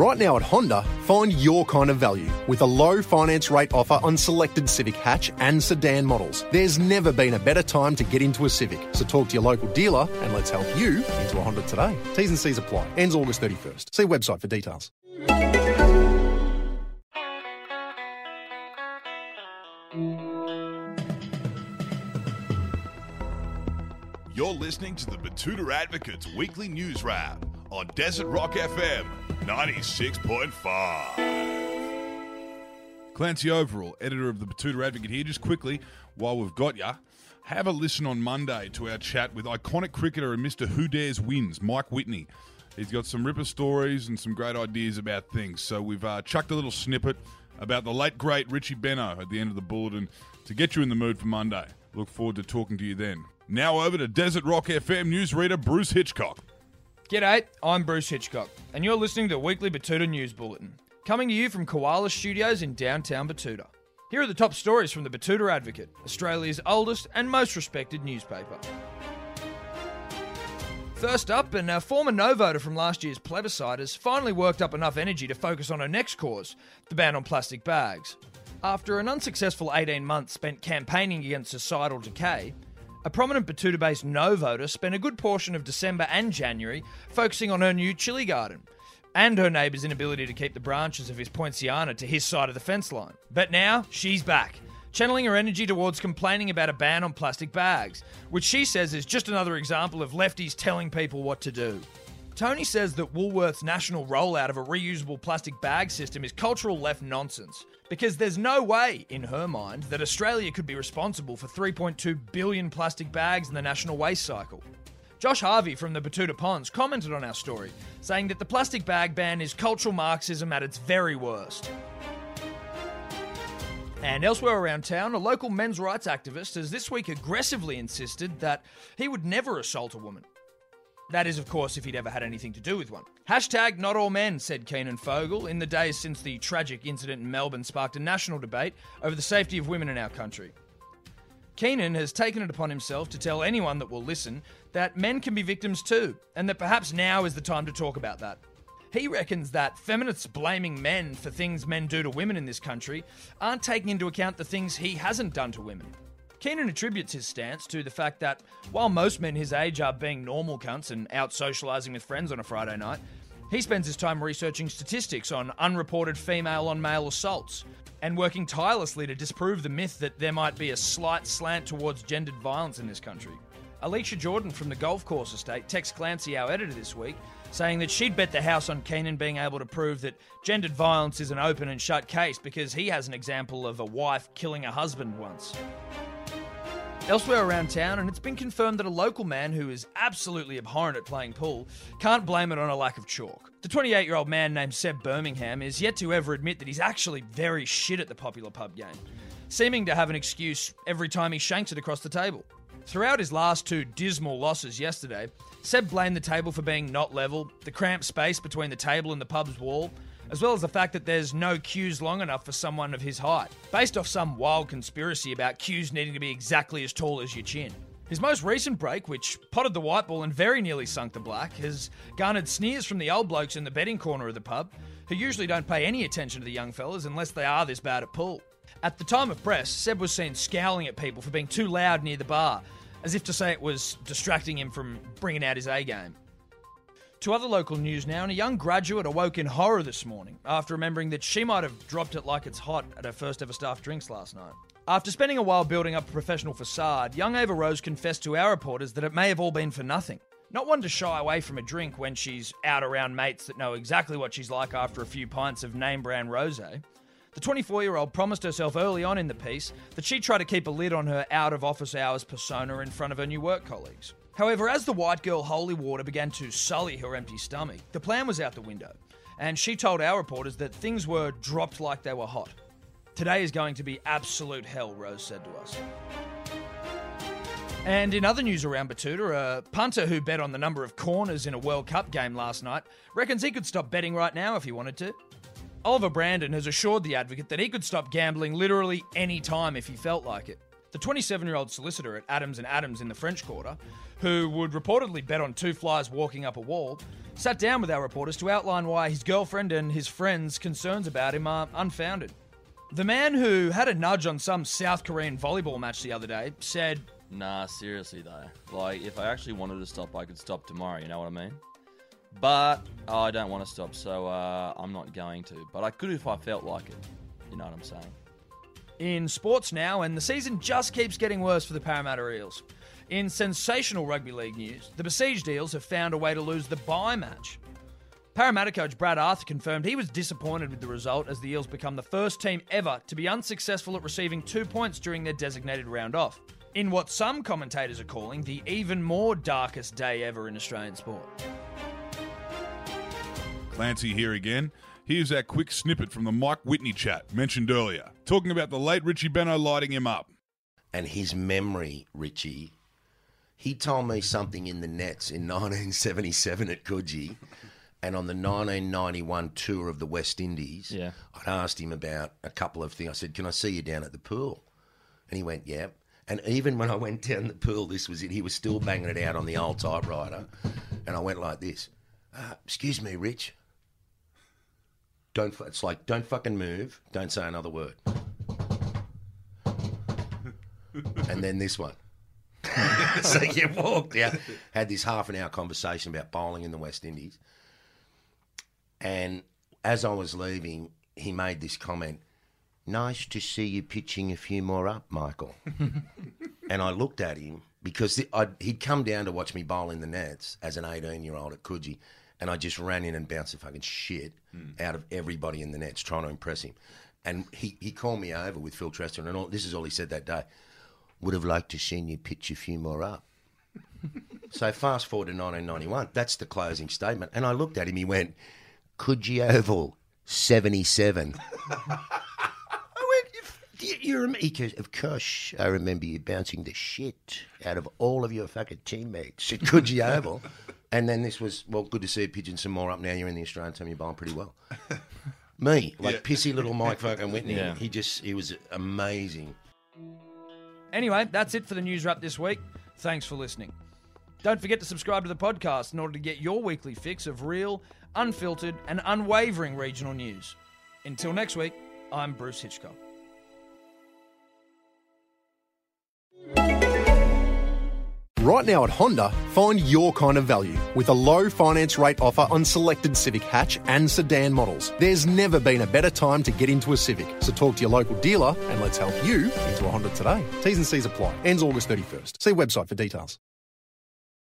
Right now at Honda, find your kind of value with a low finance rate offer on selected Civic hatch and sedan models. There's never been a better time to get into a Civic, so talk to your local dealer and let's help you into a Honda today. T's and C's apply. Ends August 31st. See website for details. You're listening to the Betoota Advocates Weekly News Wrap on Desert Rock FM 96.5. Clancy Overall, editor of the Betoota Advocate here. Just quickly, while we've got ya, have a listen on Monday to our chat with iconic cricketer and Mr. Who Dares Wins, Mike Whitney. He's got some ripper stories and some great ideas about things. So we've uh, chucked a little snippet about the late, great Richie Benaud at the end of the bulletin to get you in the mood for Monday. Look forward to talking to you then. Now over to Desert Rock FM newsreader Bruce Hitchcock. G'day, I'm Bruce Hitchcock, and you're listening to the weekly Betoota News Bulletin, coming to you from Koala Studios in downtown Betoota. Here are the top stories from the Betoota Advocate, Australia's oldest and most respected newspaper. First up, and a uh, former no voter from last year's plebiscite has finally worked up enough energy to focus on her next cause the ban on plastic bags. After an unsuccessful 18 months spent campaigning against societal decay, a prominent Betoota based no voter spent a good portion of December and January focusing on her new chili garden and her neighbour's inability to keep the branches of his poinciana to his side of the fence line. But now she's back, channeling her energy towards complaining about a ban on plastic bags, which she says is just another example of lefties telling people what to do. Tony says that Woolworth's national rollout of a reusable plastic bag system is cultural left nonsense because there's no way, in her mind, that Australia could be responsible for 3.2 billion plastic bags in the national waste cycle. Josh Harvey from the Betoota Ponds commented on our story, saying that the plastic bag ban is cultural Marxism at its very worst. And elsewhere around town, a local men's rights activist has this week aggressively insisted that he would never assault a woman. That is, of course, if he'd ever had anything to do with one. Hashtag not all men, said Keenan Fogel, in the days since the tragic incident in Melbourne sparked a national debate over the safety of women in our country. Keenan has taken it upon himself to tell anyone that will listen that men can be victims too, and that perhaps now is the time to talk about that. He reckons that feminists blaming men for things men do to women in this country aren't taking into account the things he hasn't done to women. Keenan attributes his stance to the fact that while most men his age are being normal cunts and out socialising with friends on a Friday night, he spends his time researching statistics on unreported female on male assaults and working tirelessly to disprove the myth that there might be a slight slant towards gendered violence in this country. Alicia Jordan from the Golf Course Estate texts Clancy, our editor this week, saying that she'd bet the house on Keenan being able to prove that gendered violence is an open and shut case because he has an example of a wife killing a husband once. Elsewhere around town, and it's been confirmed that a local man who is absolutely abhorrent at playing pool can't blame it on a lack of chalk. The 28 year old man named Seb Birmingham is yet to ever admit that he's actually very shit at the popular pub game, seeming to have an excuse every time he shanks it across the table. Throughout his last two dismal losses yesterday, Seb blamed the table for being not level, the cramped space between the table and the pub's wall, as well as the fact that there's no queues long enough for someone of his height, based off some wild conspiracy about queues needing to be exactly as tall as your chin. His most recent break, which potted the white ball and very nearly sunk the black, has garnered sneers from the old blokes in the betting corner of the pub, who usually don't pay any attention to the young fellas unless they are this bad at pool. At the time of press, Seb was seen scowling at people for being too loud near the bar, as if to say it was distracting him from bringing out his A game. To other local news now, and a young graduate awoke in horror this morning after remembering that she might have dropped it like it's hot at her first ever staff drinks last night. After spending a while building up a professional facade, young Ava Rose confessed to our reporters that it may have all been for nothing. Not one to shy away from a drink when she's out around mates that know exactly what she's like after a few pints of name brand rose. The 24 year old promised herself early on in the piece that she'd try to keep a lid on her out of office hours persona in front of her new work colleagues. However, as the white girl holy water began to sully her empty stomach, the plan was out the window, and she told our reporters that things were dropped like they were hot. Today is going to be absolute hell, Rose said to us. And in other news around Betoota, a punter who bet on the number of corners in a World Cup game last night reckons he could stop betting right now if he wanted to. Oliver Brandon has assured the advocate that he could stop gambling literally any time if he felt like it. The 27 year old solicitor at Adams and Adams in the French Quarter, who would reportedly bet on two flies walking up a wall, sat down with our reporters to outline why his girlfriend and his friends' concerns about him are unfounded. The man who had a nudge on some South Korean volleyball match the other day said, Nah, seriously though. Like, if I actually wanted to stop, I could stop tomorrow. You know what I mean? But I don't want to stop, so uh, I'm not going to. But I could if I felt like it. You know what I'm saying? In sports now, and the season just keeps getting worse for the Parramatta Eels. In sensational rugby league news, the besieged Eels have found a way to lose the bye match. Parramatta coach Brad Arthur confirmed he was disappointed with the result as the Eels become the first team ever to be unsuccessful at receiving two points during their designated round off. In what some commentators are calling the even more darkest day ever in Australian sport. Clancy here again. Here's that quick snippet from the Mike Whitney chat mentioned earlier, talking about the late Richie Benaud lighting him up. and his memory, Richie. He told me something in the nets in 1977 at Coogee, and on the 1991 tour of the West Indies. Yeah. I'd asked him about a couple of things. I said, "Can I see you down at the pool?" And he went, "Yeah." And even when I went down the pool, this was it. He was still banging it out on the old typewriter, and I went like this. Uh, Excuse me, Rich. Don't. It's like don't fucking move. Don't say another word. and then this one. so you walked out, had this half an hour conversation about bowling in the West Indies. And as I was leaving, he made this comment Nice to see you pitching a few more up, Michael. and I looked at him because I'd, he'd come down to watch me bowl in the nets as an 18 year old at Coogee. And I just ran in and bounced the fucking shit hmm. out of everybody in the nets trying to impress him. And he, he called me over with Phil Treston, and all, this is all he said that day. Would have liked to seen you pitch a few more up. so fast forward to 1991. That's the closing statement. And I looked at him. He went, Coogee Oval, 77. I went, "You- you, you rem-" he goes, of course, I remember you bouncing the shit out of all of your fucking teammates at Coogee Oval. And then this was, well, good to see you pitching some more up now. You're in the Australian team, you're bowling pretty well. Me, like pissy little Mike fucking Whitney. Yeah. He just, he was amazing. Anyway, that's it for the news wrap this week. Thanks for listening. Don't forget to subscribe to the podcast in order to get your weekly fix of real, unfiltered, and unwavering regional news. Until next week, I'm Bruce Hitchcock. Right now at Honda, find your kind of value with a low finance rate offer on selected Civic hatch and sedan models. There's never been a better time to get into a Civic, so talk to your local dealer and let's help you into a Honda today. T's and C's apply. Ends August 31st. See website for details.